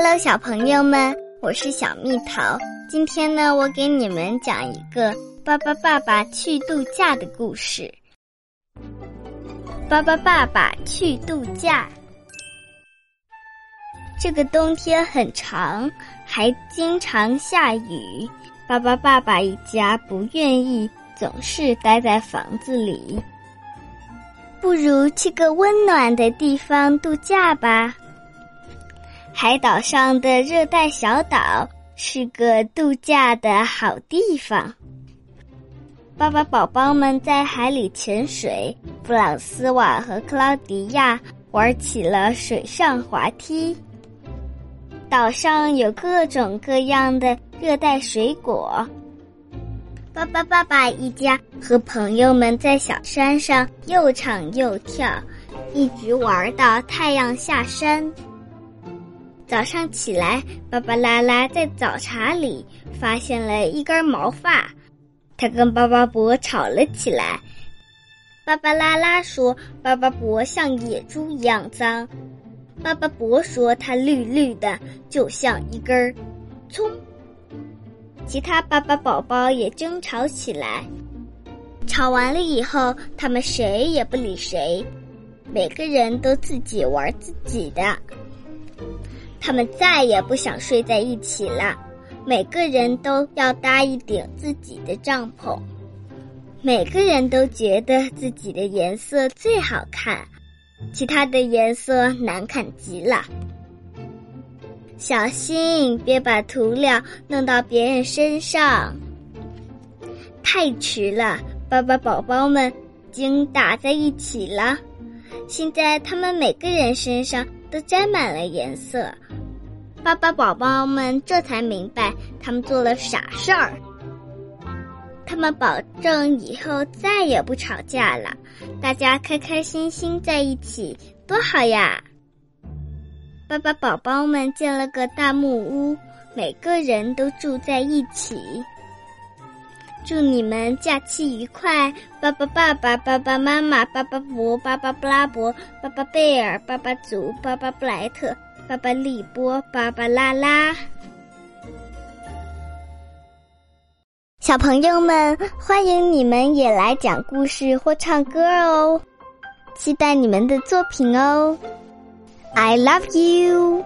Hello，小朋友们，我是小蜜桃。今天呢，我给你们讲一个巴巴爸爸去度假的故事。巴巴爸爸去度假。这个冬天很长，还经常下雨。巴巴爸爸一家不愿意总是待在房子里，不如去个温暖的地方度假吧。海岛上的热带小岛是个度假的好地方。爸爸宝宝们在海里潜水，弗朗斯瓦和克劳迪亚玩起了水上滑梯。岛上有各种各样的热带水果。爸爸爸爸一家和朋友们在小山上又唱又跳，一直玩到太阳下山。早上起来，芭芭拉拉在早茶里发现了一根毛发，他跟巴巴伯吵了起来。芭芭拉拉说：“巴巴伯像野猪一样脏。”巴巴伯说：“它绿绿的，就像一根葱。”其他巴巴宝宝也争吵起来。吵完了以后，他们谁也不理谁，每个人都自己玩自己的。他们再也不想睡在一起了，每个人都要搭一顶自己的帐篷，每个人都觉得自己的颜色最好看，其他的颜色难看极了。小心别把涂料弄到别人身上。太迟了，爸爸宝宝们已经打在一起了，现在他们每个人身上都沾满了颜色。爸爸宝宝们这才明白，他们做了傻事儿。他们保证以后再也不吵架了，大家开开心心在一起，多好呀！爸爸宝宝们建了个大木屋，每个人都住在一起。祝你们假期愉快！爸爸爸爸、爸爸妈妈、爸爸伯、爸爸布拉伯、爸爸贝尔、爸爸祖、爸爸布莱特。巴巴里波，巴巴拉拉，小朋友们，欢迎你们也来讲故事或唱歌哦！期待你们的作品哦！I love you。